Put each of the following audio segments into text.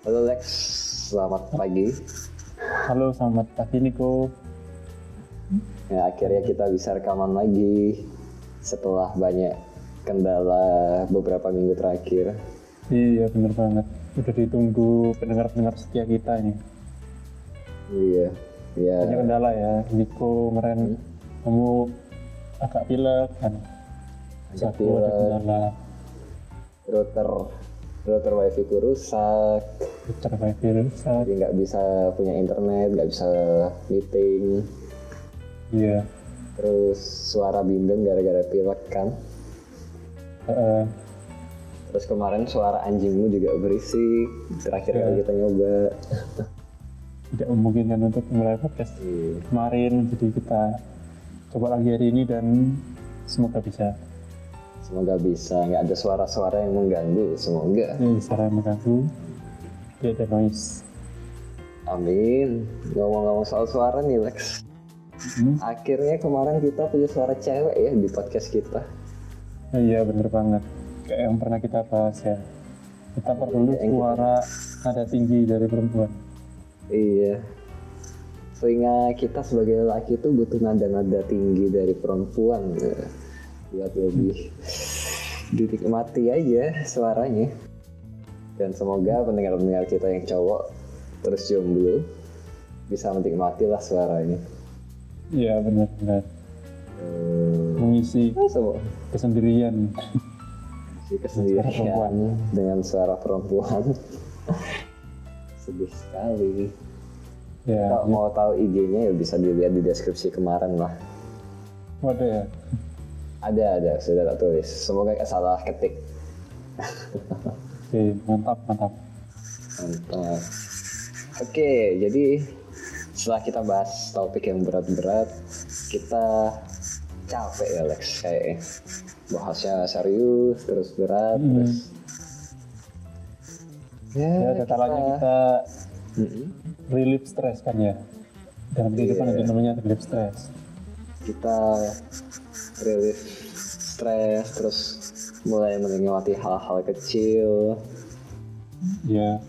Halo Lex, selamat pagi. Halo, selamat pagi Niko. Ya, akhirnya kita bisa rekaman lagi setelah banyak kendala beberapa minggu terakhir. Iya, bener banget. Udah ditunggu pendengar-pendengar setia kita ini. Iya, iya. Banyak kendala ya. Niko kemarin kamu agak pilek kan. Agak Aku ada pilek. kendala. Router router wifi ku rusak, Putar wifi rusak. jadi nggak bisa punya internet, nggak bisa meeting. Iya. Terus suara bimbing gara-gara pilek kan. Heeh. Terus kemarin suara anjingmu juga berisik. Terakhir Iya. kali kita nyoba. tidak memungkinkan untuk mulai podcast Iya. kemarin. Jadi kita coba lagi hari ini dan semoga bisa. Semoga bisa, nggak ada suara-suara yang mengganggu. Semoga. Suara yang mengganggu. Tidak ada noise. Amin. Ngomong-ngomong soal suara nih Lex. Hmm. Akhirnya kemarin kita punya suara cewek ya di podcast kita. Oh, iya bener banget kayak yang pernah kita bahas ya kita perlu Yang kita- suara nada tinggi dari perempuan Iya. Sehingga kita sebagai laki itu butuh nada-nada tinggi dari perempuan ya. Buat lebih dinikmati aja suaranya. Dan semoga pendengar-pendengar kita yang cowok terus jomblo bisa menikmati lah suaranya. iya benar-benar Hmm. mengisi Semua kesendirian si kesendirian perempuan. dengan suara perempuan sedih sekali ya kalau mau tahu IG-nya ya bisa dilihat di deskripsi kemarin lah waduh ya ada ada. Sudah tak tulis. Semoga gak salah ketik. Oke mantap mantap. Mantap. Oke jadi setelah kita bahas topik yang berat-berat kita capek ya Lex kayaknya. Bahasnya serius terus berat Hmm. terus ya ada kalanya kita Mm-mm. relief stress kan ya? Dalam kehidupan Iya. ada namanya relief stress. Kita relief stres terus mulai menikmati hal-hal kecil. Ya.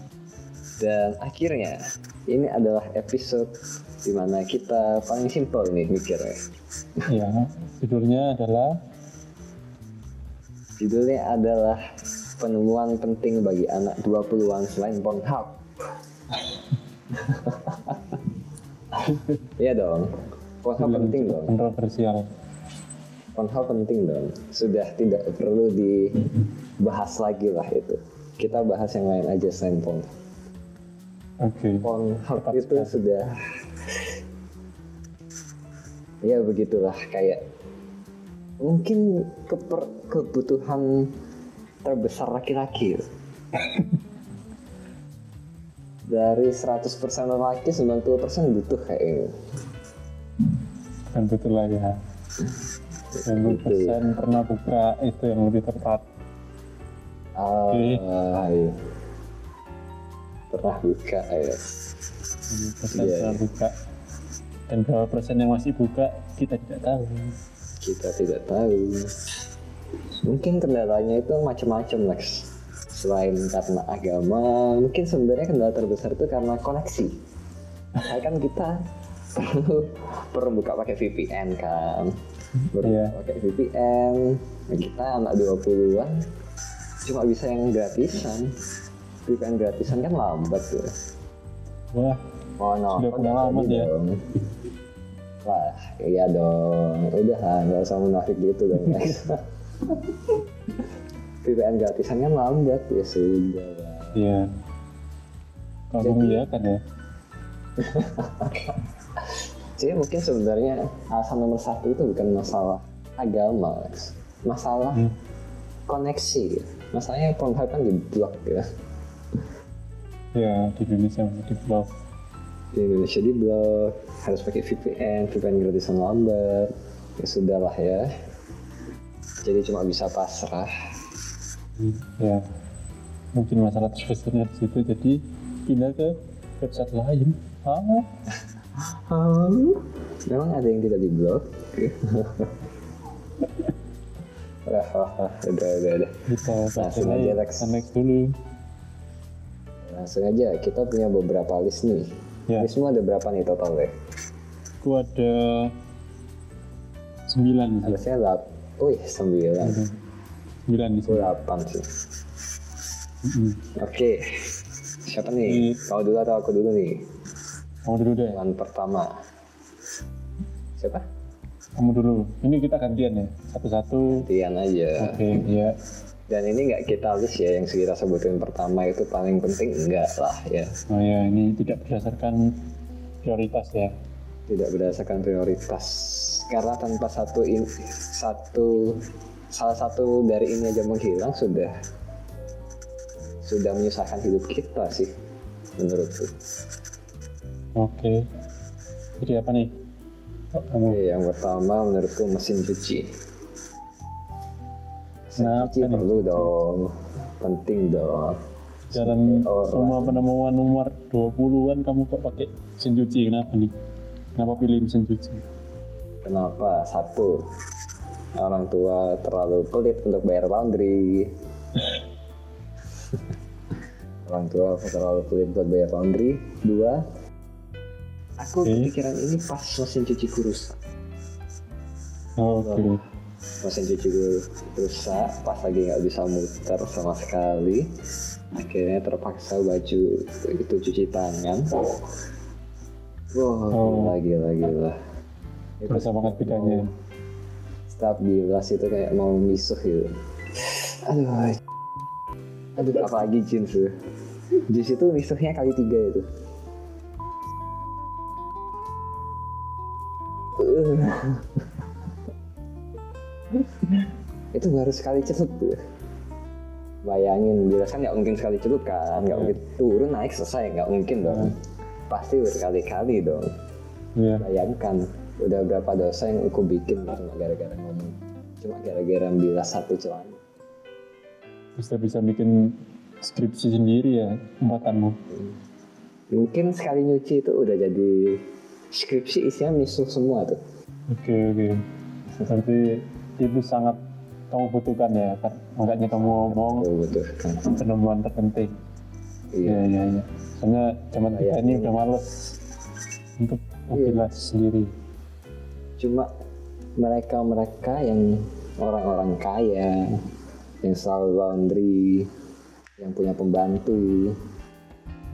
Dan akhirnya ini adalah episode di mana kita paling simpel nih mikirnya. Ya judulnya adalah? Judulnya adalah penemuan penting bagi anak 20-an selain Pornhub. Iya dong. Pornhub penting dong. kontroversial Pornhub penting dong. Sudah tidak perlu dibahas lagi lah itu. Kita bahas yang lain aja selain Pornhub. oke Pornhub Tepat itu sekali. sudah ya begitulah kayak mungkin keper, kebutuhan terbesar laki-laki. Dari 100% laki 90% butuh kayaknya. kan betul lah ya 90% pernah buka itu yang lebih tepat Ah, Oke. iya. Pernah buka ya. 90% Iya, pernah iya. buka dan berapa persen yang masih buka kita tidak tahu kita tidak tahu mungkin kendalanya itu macam-macam Lex selain karena agama mungkin sebenarnya kendala terbesar itu karena koneksi Kayak kan kita perlu perlu buka pakai VPN kan perlu Iya. pakai VPN nah, kita anak 20-an cuma bisa yang gratisan VPN gratisan kan lambat ya wah Mau Sudah nonton pengalaman jadi ya? dong. Wah, iya dong. Udah lah, nggak usah munafik gitu dong, guys. VPN gratisan kan lambat ya sudah lah. iya kamu Jadi- iya kan ya Jadi mungkin sebenarnya alasan nomor satu itu bukan masalah agama, Lex. masalah Hmm. koneksi. Masalahnya Pornhub kan di blok ya. ya di Indonesia di blog Di Indonesia di blok, harus pakai VPN, VPN gratisan lambat. Ya sudah lah ya. Jadi cuma bisa pasrah. ya mungkin masalah terbesarnya di situ jadi pindah ke website lain ah Memang ada yang tidak di blok? Wah, wah, wah, udah, udah, udah. kita Langsung aja, Lex. Next dulu Langsung aja, kita punya beberapa list nih. Ya. Listmu ada berapa nih totalnya? Aku ada sembilan. Harusnya lap. Wih, sembilan. Sembilan di Aku sini. delapan sih. Mm-mm. Oke. Siapa nih? Ini- Kau dulu atau aku dulu nih? Kamu dulu deh. Yang pertama. Siapa? Kamu dulu. Ini kita gantian ya. Satu-satu. Tian aja. Oke, ya. Dan ini nggak kita list ya yang kita sebutin pertama itu paling penting enggak lah ya. Oh ya, ini tidak berdasarkan prioritas ya. Tidak berdasarkan prioritas. Karena tanpa satu in, satu salah satu dari ini aja menghilang sudah sudah menyusahkan hidup kita sih menurutku. Oke. Jadi apa nih? Oh, kamu. Oke, yang pertama menurutku mesin cuci. Mesin Kenapa cuci nih? perlu dong, penting dong. Jalan Oh, semua penemuan nomor 20-an kamu kok pakai mesin cuci kenapa nih? Kenapa pilih mesin cuci? Kenapa? Satu, orang tua terlalu pelit untuk bayar laundry. orang tua terlalu pelit untuk bayar laundry. Dua, aku Oke. kepikiran ini pas mesin cuci rusak. Oke. Mesin cuci rusak, pas lagi nggak bisa muter sama sekali. Akhirnya terpaksa baju itu cuci tangan. Oh. gila, gila, gila. Itu Berasa banget bedanya. setiap bilas itu kayak mau misuh gitu aduh aduh apalagi jeans tuh jeans itu misuhnya kali tiga itu itu baru sekali celup. Bayangin jelas kan nggak mungkin sekali celup kan? Nggak mungkin. Turun naik selesai nggak mungkin dong. Pasti berkali-kali dong. Iya. bayangkan udah berapa dosa yang aku bikin cuma gara-gara ngomong. Cuma gara-gara bilas satu celana. Bisa bisa bikin skripsi sendiri ya tempatanmu. mungkin sekali nyuci itu udah jadi skripsi isinya misuh semua tuh Oke oke. Berarti itu sangat kamu butuhkan ya, kan? Makanya kamu ngomong betul penemuan terpenting. iya Iya iya iya. Soalnya zaman kita ini ini. udah males untuk Iya. sendiri. cuma mereka-mereka yang orang-orang kaya yang selalu laundry yang punya pembantu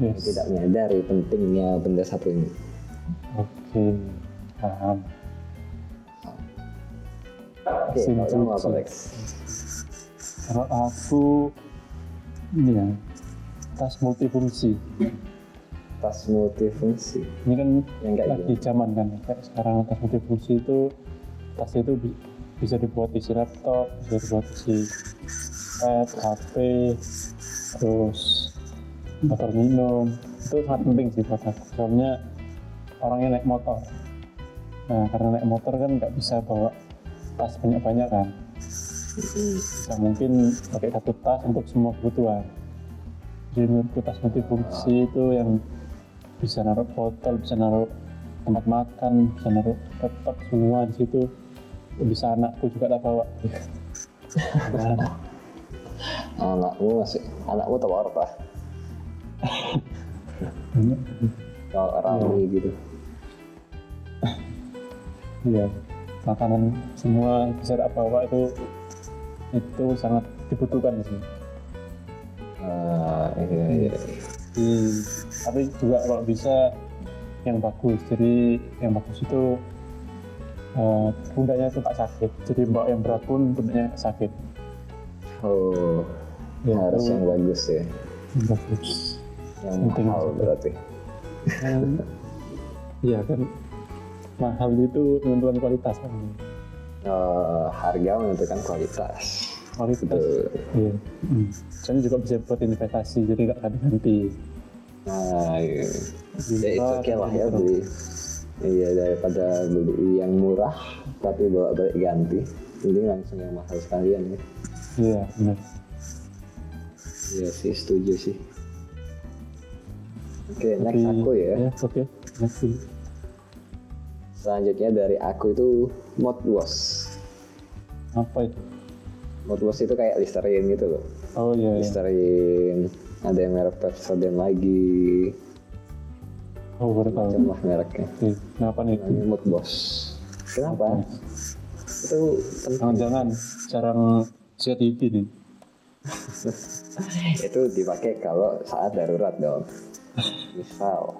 yang Yes. tidak menyadari pentingnya benda satu ini Oke. Paham. oke Mesin kalau aku ini ya tas multifungsi. tas multifungsi Ini kan yang kayak lagi gini zaman kan kayak sekarang tas multifungsi itu tas itu bi- bisa dibuat isi laptop bisa dibuat isi pad HP terus motor minum itu sangat penting sih buat aku soalnya orangnya naik motor. Nah karena naik motor kan nggak bisa bawa tas banyak-banyak kan. Bisa mungkin pakai satu tas untuk semua kebutuhan. Jadi menurutku tas multifungsi itu yang bisa naruh botol bisa naruh tempat makan bisa naruh laptop semua di situ. Bisa anakku juga tak bawa. Nah, anakmu masih anakmu tahu apa? Kalau rami gitu iya. Makanan semua bisa tak bawa itu itu sangat dibutuhkan sih ah iya iya. Hmm, tapi juga kalau bisa yang bagus. Jadi yang bagus itu eh, pundaknya itu tak sakit. Jadi bawa yang berat pun pundaknya sakit. Oh ya, harus itu yang bagus ya. Yang bagus. Yang mahal berarti. Iya kan mahal itu menentukan kualitas kan Eh, harga menentukan kualitas. Kualitas. Betul. iya. Hmm. soalnya juga bisa buat investasi jadi nggak ganti-ganti nah iya. ya itu oke lah ya beli. Iya daripada beli yang murah tapi bawa balik ganti mending langsung yang mahal sekalian ya. Iya benar. Iya sih setuju sih. Oke next Tapi- aku ya. Oke. Next dulu. Selanjutnya dari aku itu mouthwash apa itu? Mouthwash itu kayak listerin gitu loh. Oh iya, iya. listerin ada yang merek Pepsodent lagi. Oh, baru tahu. macam lah mereknya. Kenapa nih? namanya Mood Boss kenapa? Itu Jangan-jangan jarang siat TV nih. itu dipakai kalau saat darurat dong. Misal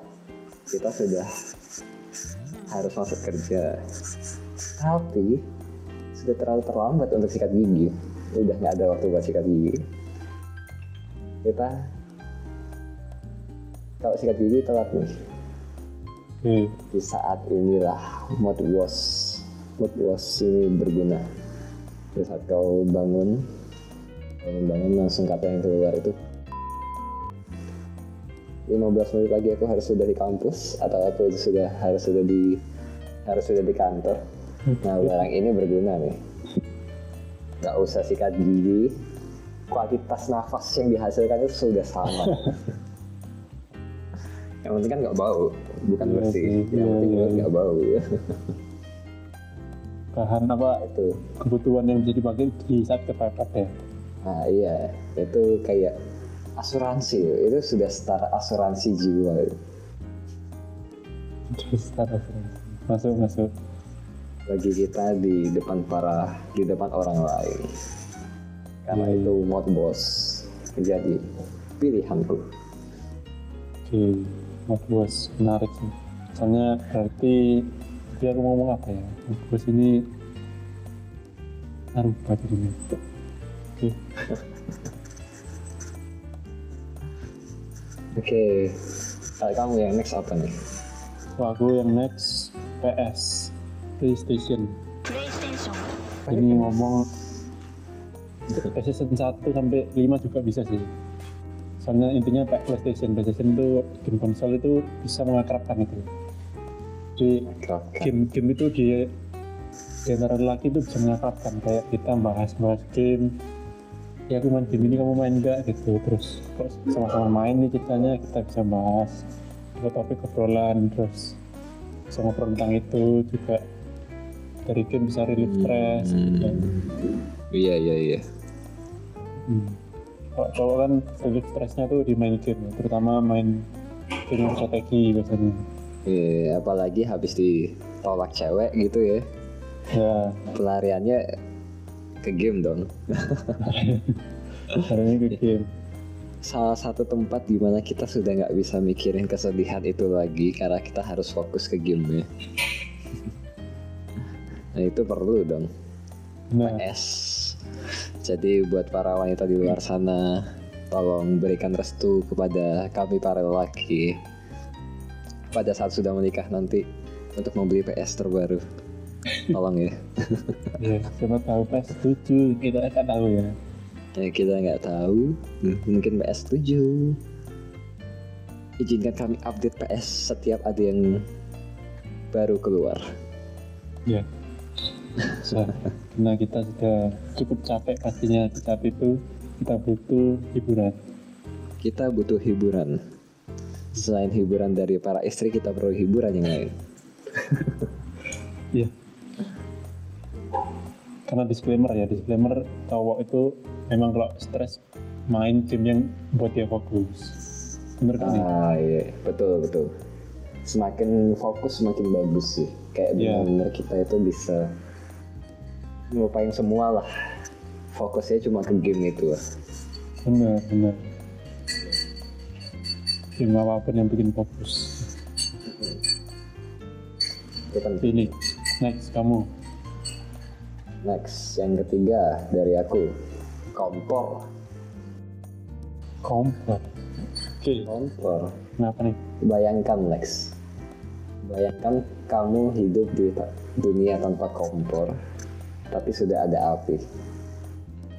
kita sudah harus masuk kerja. Tapi sudah terlalu terlambat untuk sikat gigi. Udah nggak ada waktu buat sikat gigi. Kita kalau sikat gigi telat nih Oke, di saat inilah mode wash. Mode wash ini berguna. Di saat kau bangun bangun bangun langsung kata yang keluar itu 15 menit lagi aku harus sudah di kampus atau aku sudah harus sudah di harus sudah di kantor. Nah barang ini berguna nih. Nggak usah sikat gigi. Kualitas nafas yang dihasilkan itu sudah sama. Yang penting kan nggak bau bukan Iya bersih. sih, yang iya, penting iya. nggak bau. Bahan apa itu. kebutuhan yang bisa dipakai di saat kepepet ya. nah iya. Itu kayak asuransi itu sudah setara asuransi jiwa Terus taruh masuk masuk. bagi kita di depan para di depan orang lain karena Iya, iya. itu mode boss menjadi pilihanku Oke, Mas Bos, menarik sih. Soalnya berarti dia aku mau ngomong apa ya? Mas Bos ini Aduh, lupa jadinya. Oke, oke kalau kamu yang next apa nih Wah, aku yang next PS PlayStation. PlayStation Ini ngomong PlayStation 1 sampai 5 juga bisa sih. Soalnya intinya Pak PlayStation, PlayStation itu game konsol itu bisa mengakrabkan itu. Jadi game-game itu di di antara laki itu bisa mengakrabkan kayak kita bahas-bahas game ya aku main game ini kamu main enggak gitu? Terus kok sama-sama main nih ceritanya kita bisa bahas juga topik obrolan terus bisa ngobrol tentang itu juga. Dari game bisa relief stress gitu. iya iya iya. Hmm. Kalau cowok kan relief stressnya tuh di main game terutama main game strategi biasanya. Iya, apalagi habis ditolak cewek gitu ya. Ya. Pelariannya ke game dong. Hari ini ke game. Salah satu tempat di mana kita sudah nggak bisa mikirin kesedihan itu lagi karena kita harus fokus ke game ya nah itu perlu dong. Nah. PS jadi buat para wanita di luar sana tolong berikan restu kepada kami para lelaki. Pada saat sudah menikah nanti untuk membeli PS terbaru tolong ya ya siapa tahu PS 7 kita kan tahu ya Ya, kita nggak tahu, mungkin PS 7. Izinkan kami update PS setiap ada yang baru keluar. ya so, karena kita sudah cukup capek pastinya saat itu kita butuh hiburan Kita butuh hiburan. Selain hiburan dari para istri, kita perlu hiburan yang lain. Iya. Karena disclaimer ya, disclaimer cowok itu memang kalau stres main game yang buat dia fokus. Bener kan nih? Ah iya, betul betul. Semakin fokus semakin bagus sih. Kayak Iya. benar-benar kita itu bisa ngelupain semua lah. Fokusnya cuma ke game itu lah. Bener, bener. Game apa pun yang bikin fokus. Itu kan Pilih. Next, kamu. Next yang ketiga dari aku kompor. Kompor. Oke, Kompor. kenapa nih? Bayangkan Lex, bayangkan kamu hidup di dunia tanpa kompor, tapi sudah ada api.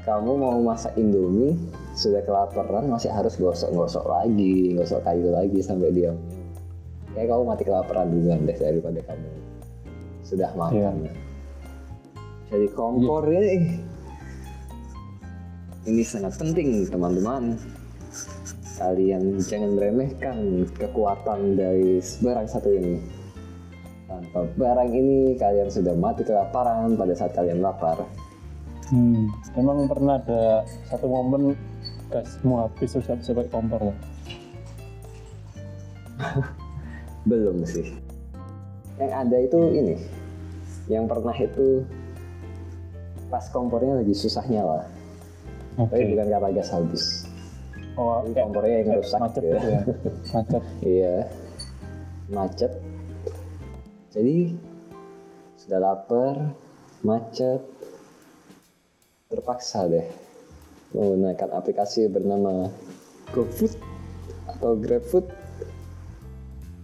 Kamu mau masak Indomie, sudah kelaparan, masih harus gosok-gosok lagi, gosok kayu lagi sampai dia. Kayak kamu mati kelaparan duluan deh daripada kamu sudah makan. Jadi kompor ini, ini sangat penting teman-teman kalian jangan meremehkan kekuatan dari barang satu ini. Tanpa barang ini kalian sudah mati kelaparan pada saat kalian lapar. Hmm, emang pernah ada satu momen gasmu habis terus gak bisa pakai kompor kan? belum sih yang ada itu ini yang pernah itu pas kompornya lagi susah nyala Oke. tapi bukan karena gas habis. Oh, kayak kompornya yang rusak macet gitu gitu ya. Macet. iya. Macet. Jadi sudah lapar macet terpaksa deh menggunakan aplikasi bernama GoFood atau GrabFood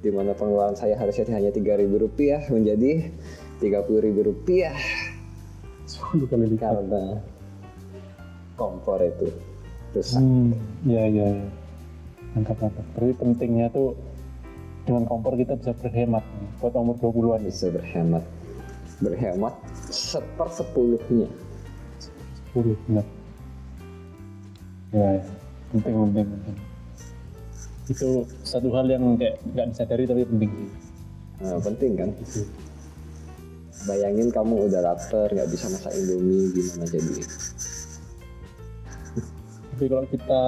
di mana pengeluaran saya harusnya hanya Rp3.000 rupiah menjadi Rp30.000 rupiah 10 kali lipat. karena kompor itu rusak. Hmm, iya iya iya. Mantap mantap. Berarti pentingnya tuh dengan kompor kita bisa berhemat buat umur 20-an bisa berhemat berhemat sepersepuluhnya 10 benar. Ya, ya. penting penting penting. Itu satu hal yang kayak nggak disadari tapi penting nah, penting kan bayangin kamu udah lapar nggak bisa masak indomie gimana jadi? Tapi kalau kita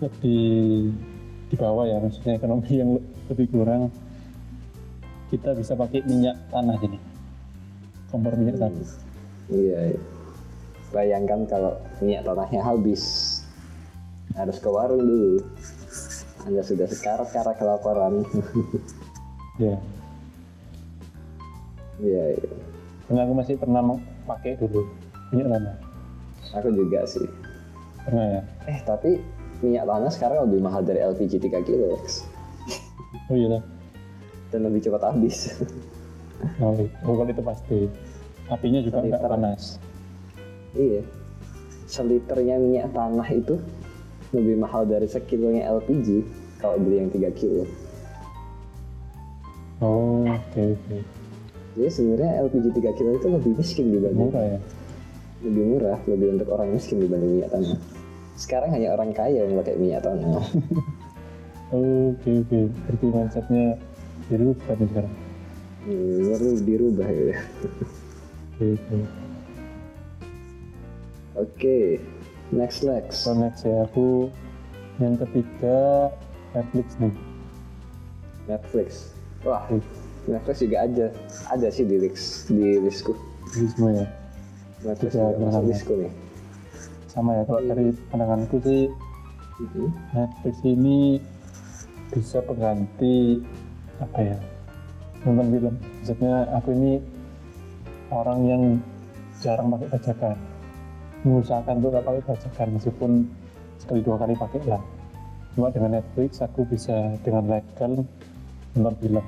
lebih di bawah ya, maksudnya ekonomi yang le- lebih kurang, kita bisa pakai minyak tanah jadi kompor minyak tanah. iya iya. bayangkan kalau minyak tanahnya habis. Harus ke warung dulu. Anda sudah sekarat karena kelaparan. Ya, iya iya. karena aku masih pernah pakai dulu minyak tanah. aku juga sih Pernah ya. eh tapi minyak tanah sekarang lebih mahal dari LPG 3 kilo Lex. Oh iya lah. dan lebih cepat habis Oh, oh, kalau itu pasti. Apinya juga nggak panas. Iya. Seliternya minyak tanah itu lebih mahal dari sekilonya LPG kalau beli yang 3 kilo. Oh, oke oke. Jadi sebenarnya LPG 3 kilo itu lebih miskin dibanding Murah ya. lebih murah, lebih untuk orang miskin dibanding minyak tanah. Sekarang hanya orang kaya yang pakai minyak tanah. Oke oke. Berarti mindsetnya dirubah nih sekarang. Hmm, perlu dirubah ya. Oke oke. Oke, next Lex. So next ya aku yang ketiga Netflix nih. Netflix. Wah, Hmm. Netflix juga ada, ada sih di list di listku. Ini semua ya. Netflix Juga masuk listku nih. Sama ya. Kalau dari pandanganku sih Mhm. Netflix ini bisa pengganti apa ya nonton film. Maksudnya aku ini orang yang jarang pakai bajakan. Mengusahakan untuk gak pakai bajakan meskipun sekali dua kali pakai lah. Cuma dengan Netflix aku bisa dengan legal nonton film.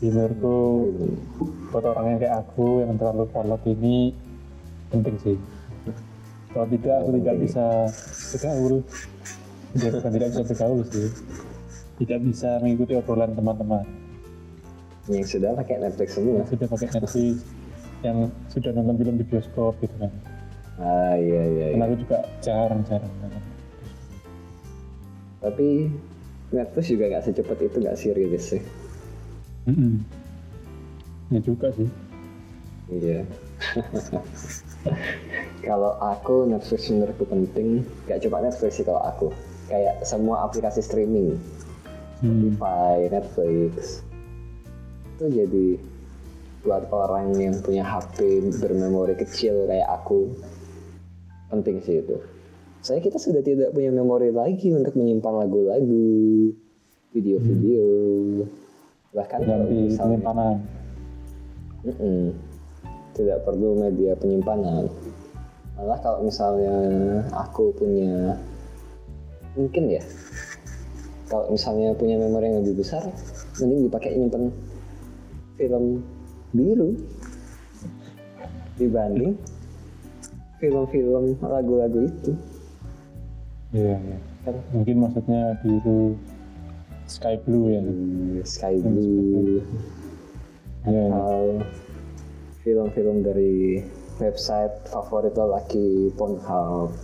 Menurutku buat orang yang kayak aku yang terlalu kolot ini penting sih. Kalau tidak aku tidak bisa bergaul. Ya bukan tidak bisa bergaul sih. Tidak bisa mengikuti obrolan teman-teman Yang sudah pakai Netflix semua. yang sudah pakai Netflix, yang sudah nonton film di bioskop gitu kan. Ah iya iya. iya. Karena aku juga jarang-jarang. Tapi Netflix juga nggak secepat itu nggak sih rilis sih. Mm-mm. Ya juga sih. Iya. kalau aku Netflix menurutku penting, gak cuma Netflix sih kalau aku. Kayak semua aplikasi streaming, Hmm. Spotify, Netflix, itu jadi buat orang yang punya HP bermemori kecil kayak aku penting sih itu. Saya kita sudah tidak punya memori lagi untuk menyimpan lagu-lagu, video-video, bahkan kalau misalnya penyimpanan. Mm-mm. Tidak perlu media penyimpanan. Malah kalau misalnya aku punya mungkin ya kalau misalnya punya memori yang lebih besar mending dipakai nyimpen film biru dibanding film-film lagu-lagu itu Iya, iya. Mungkin maksudnya biru sky blue ya. Hmm, Sky Blue iya. atau film-film dari website favorit lo lagi Pornhub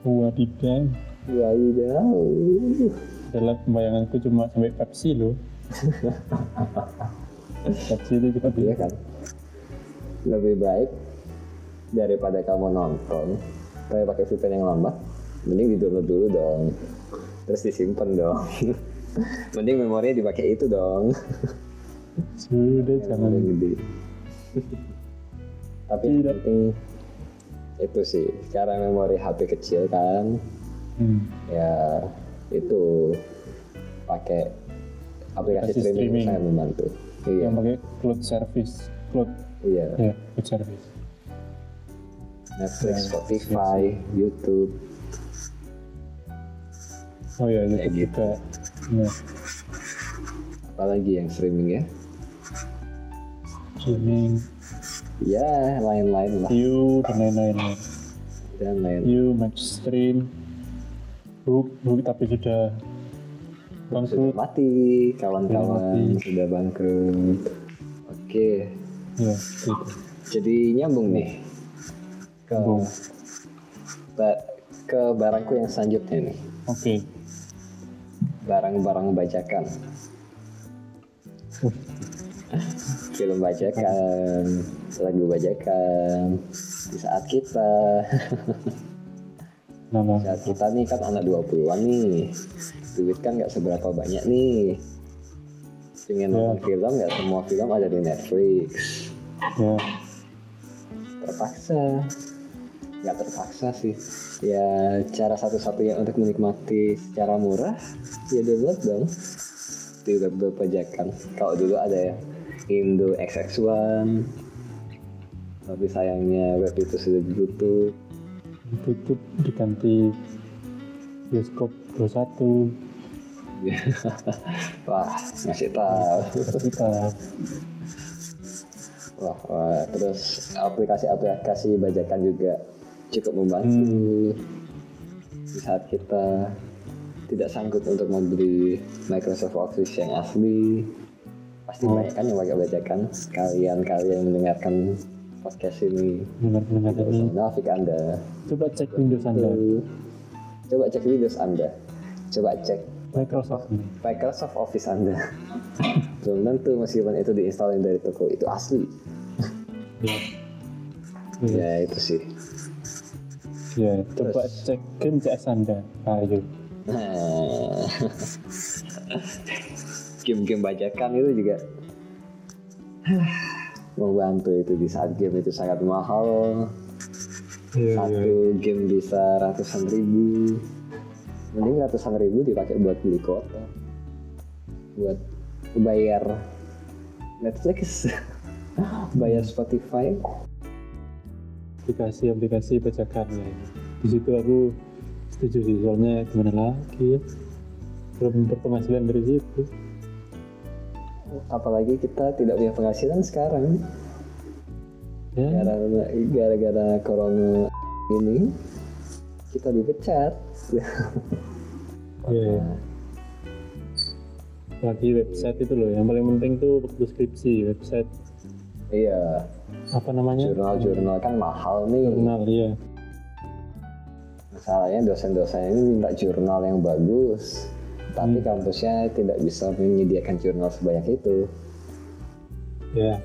Wadidaw. Wadidaw Dalam bayanganku cuma sampai Pepsi loh. Pepsi itu juga Iya kan lebih baik daripada kamu nonton tapi pakai VPN yang lambat mending di download dulu dong terus disimpan dong. Mending memorinya dipakai itu dong. Sudah jangan. gede. Tapi yang Tidak. penting itu sih karena memori HP kecil kan. Hmm. ya itu pakai aplikasi Aplikasi streaming, streaming. sangat membantu. Iya. Yang pakai cloud service cloud iya. ya cloud service. Netflix Ya, Spotify YouTube oh ya Kayak YouTube gitu. juga ya apalagi yang streaming ya? Streaming. Ya lain-lain lah. View dan lain-lain. Dan lain view match stream book book tapi sudah sudah bangkrut mati kawan-kawan. Sudah sudah bangkrut. Oke. Ya gitu. Jadi nyambung nih ke ba- ke barangku yang selanjutnya nih. Oke barang-barang bajakan. Uh, film bajakan lagu bajakan. Di saat kita. Nama saat kita nih kan anak 20-an nih. Duit kan nggak seberapa banyak nih. Pengen Ya. nonton film nggak? Semua film ada di Netflix. Ya. Terpaksa. Nggak terpaksa sih ya cara satu-satunya untuk menikmati secara murah ya download dong. Di web-web bajakan kalau dulu ada ya Indo XX1 tapi sayangnya web itu sudah ditutup. Tutup diganti bioskop 21 wah ngasih tahu. Kita wah, wah. terus aplikasi-aplikasi bajakan juga cukup membantu di saat kita tidak sanggup untuk membeli Microsoft Office yang asli. Pasti Oh. banyak kan yang pakai bajakan. Kalian-kalian yang mendengarkan podcast ini ini usah menafik anda. Coba cek Windows Anda. Coba cek Windows anda. Coba cek Microsoft Microsoft Office anda. Belum tentu meskipun itu diinstalin dari toko itu asli. Ya ya, ya itu sih ya. coba cek game CS Anda ayo. Nah, game-game bajakan itu juga membantu itu di saat game itu sangat mahal. Iya satu game bisa ratusan ribu. Mending ratusan ribu dipakai buat beli kota buat bayar Netflix. Bayar Spotify aplikasi-aplikasi bajakan ya. Di situ aku setuju sih soalnya gimana lagi ya? Belum berpenghasilan dari situ. Apalagi kita tidak punya penghasilan sekarang. Ya. Gara-gara corona ini kita dipecat. Ya lagi website itu loh yang paling penting tuh waktu skripsi website. Iya apa namanya? Jurnal-jurnal kan mahal nih. Jurnal ya masalahnya dosen-dosen ini minta jurnal yang bagus tapi kampusnya tidak bisa menyediakan jurnal sebanyak itu. Ya.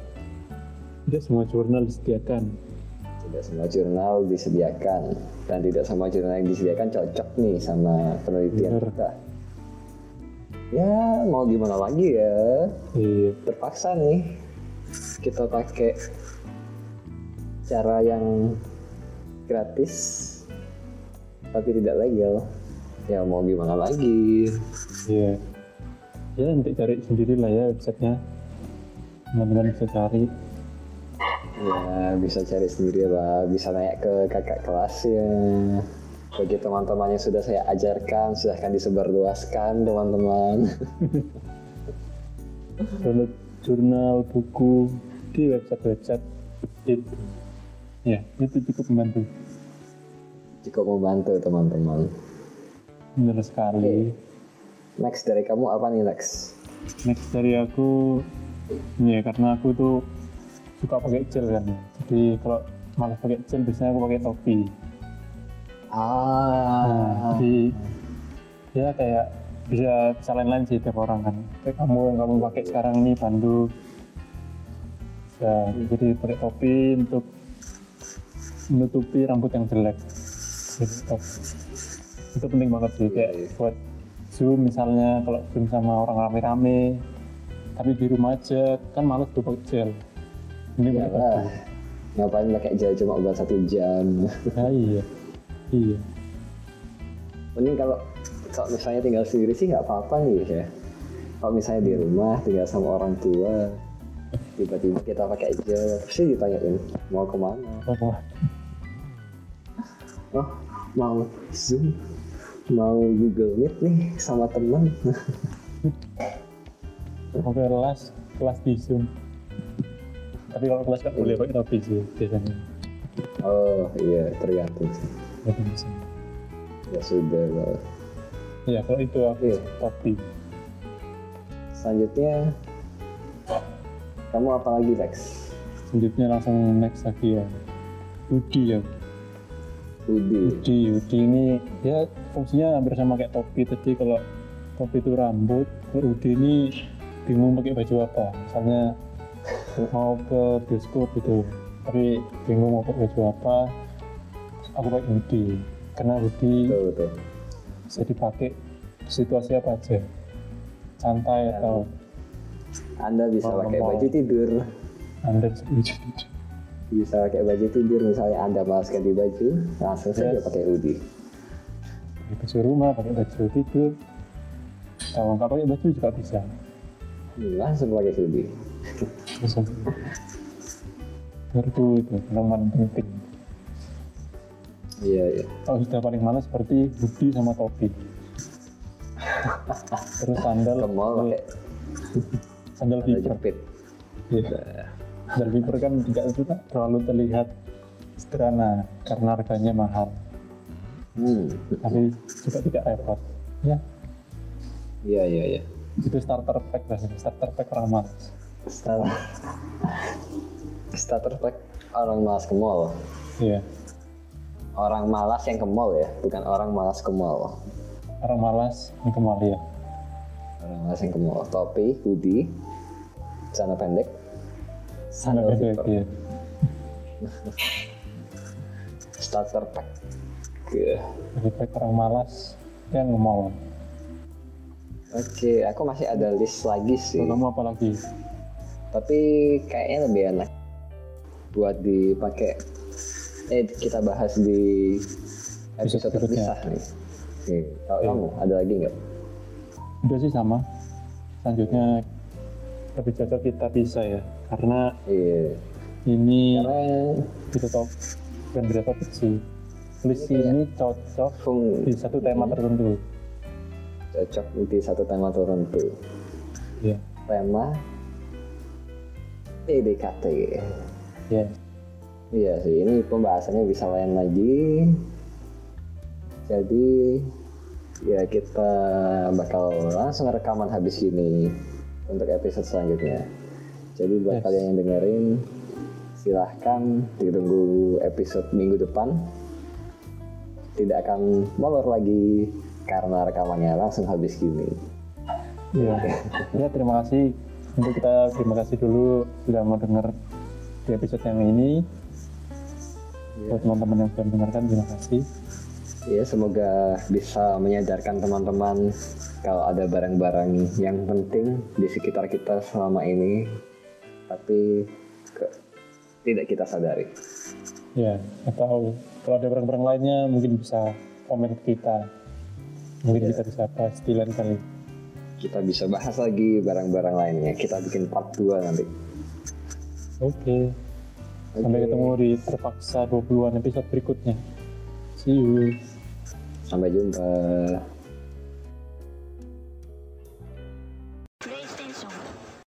Tidak semua jurnal disediakan. Tidak semua jurnal disediakan dan tidak semua jurnal yang disediakan cocok nih sama penelitian Bener. kita. Ya mau gimana lagi ya? Iya. Terpaksa nih kita pakai cara yang gratis tapi tidak legal. Ya mau gimana lagi? Iya. Ya nanti cari sendiri lah ya websitenya. Teman-teman bisa cari. Ya bisa cari sendiri lah. Bisa naik ke kakak kelasnya bagi teman-teman yang sudah saya ajarkan silahkan disebarluaskan teman-teman. Download jurnal buku di website-website. itu ya itu cukup membantu. Cukup membantu teman-teman. Benar sekali. Next dari kamu apa nih next next dari aku ya karena aku tuh suka pakai gel kan. Jadi kalau malas pakai gel biasanya aku pakai topi. Ah. Nah, jadi ya kayak bisa bisa lain-lain sih tiap orang kan. Kayak kamu yang kamu pakai sekarang ini bandu ya jadi pakai topi untuk menutupi rambut yang jelek laptop itu penting banget sih kayak Iya. buat zoom misalnya kalau zoom sama orang rame-rame tapi di rumah aja kan males tuh pakai gel ini Ya lah. Ngapain pakai gel cuma buat satu jam? ya iya iya Mending kalau kalau misalnya tinggal sendiri sih nggak apa-apa nih ya. Kalau misalnya di rumah tinggal sama orang tua, tiba-tiba kita pakai gel, pasti ditanyain mau ke mana? apa Oh, mau zoom, mau Google Meet nih sama teman. mau kelas kelas di zoom tapi kalau kelas kan boleh pakai topi sih biasanya oh iya, tergantung. sih. Ya sudah lah. ya kalau itu aku Iya. topi Selanjutnya, kamu apa lagi Lex? selanjutnya langsung next lagi ya hoodie ya Hoodie. hoodie hoodie ini ya fungsinya hampir sama kayak topi tadi. Kalau topi itu rambut kalau hoodie ini bingung pakai baju apa. Misalnya mau ke bioskop gitu tapi bingung mau pakai baju apa aku pakai hoodie karena hoodie Betul betul. bisa dipakai situasi apa aja. Santai atau Anda bisa pakai baju tidur, anda bisa baju bisa pakai baju tidur misalnya Anda malas ganti baju, langsung saja Yes. pakai hoodie. pakai baju rumah pakai baju tidur kalau nggak pakai baju juga bisa Hmm, Langsung pakai hoodie. Terus itu itu penting Iya iya. kalau sudah paling malas seperti hoodie sama topi terus sandal Ke mall pakai sandal jepit. Iya. Sandal viper kan tidak terlalu terlihat sederhana karena harganya mahal Hmm. tapi juga tidak repot ya Iya iya iya. itu starter pack lah starter pack malas Starter starter pack orang malas ke mall. iya Orang malas yang ke mall ya, bukan orang malas ke mall. orang malas ini kembali ya Orang malas yang ke mall. Topi, hoodie, celana pendek, Pendek, viper, iya. starter pack. Oke. Jadi pack orang malas yang nge-mall Oke, aku masih ada list lagi sih. Kamu apa lagi Tapi kayaknya lebih enak buat dipakai. Eh, kita bahas di episode terpisah nih. Oke, kalau Oke. kamu ada lagi nggak? udah sih sama selanjutnya lebih cocok kita bisa ya karena Iya. ini Karena beda top bukan beda topik sih list Ini cocok fung di satu tema tertentu cocok di satu tema tertentu. ya Tema PDKT. ya Iya sih, ini pembahasannya bisa lain lagi. Jadi ya kita bakal langsung rekaman habis ini untuk episode selanjutnya. Jadi buat Yes. kalian yang dengerin, silahkan ditunggu episode minggu depan. Tidak akan molor lagi karena rekamannya langsung habis gini. ya ya terima kasih untuk kita terima kasih dulu sudah mau dengar di episode yang ini buat teman-teman yang sudah mendengarkan terima kasih Ya, semoga bisa menyadarkan teman-teman kalau ada barang-barang yang penting di sekitar kita selama ini, tapi ke- tidak kita sadari. ya atau kalau ada barang-barang lainnya mungkin bisa komen ke kita mungkin Ya. kita bisa bahas di lain kali Kita bisa bahas lagi barang-barang lainnya. Kita bikin part 2 nanti. oke sampai Oke. ketemu di terpaksa 20-an episode berikutnya see you Sampai jumpa.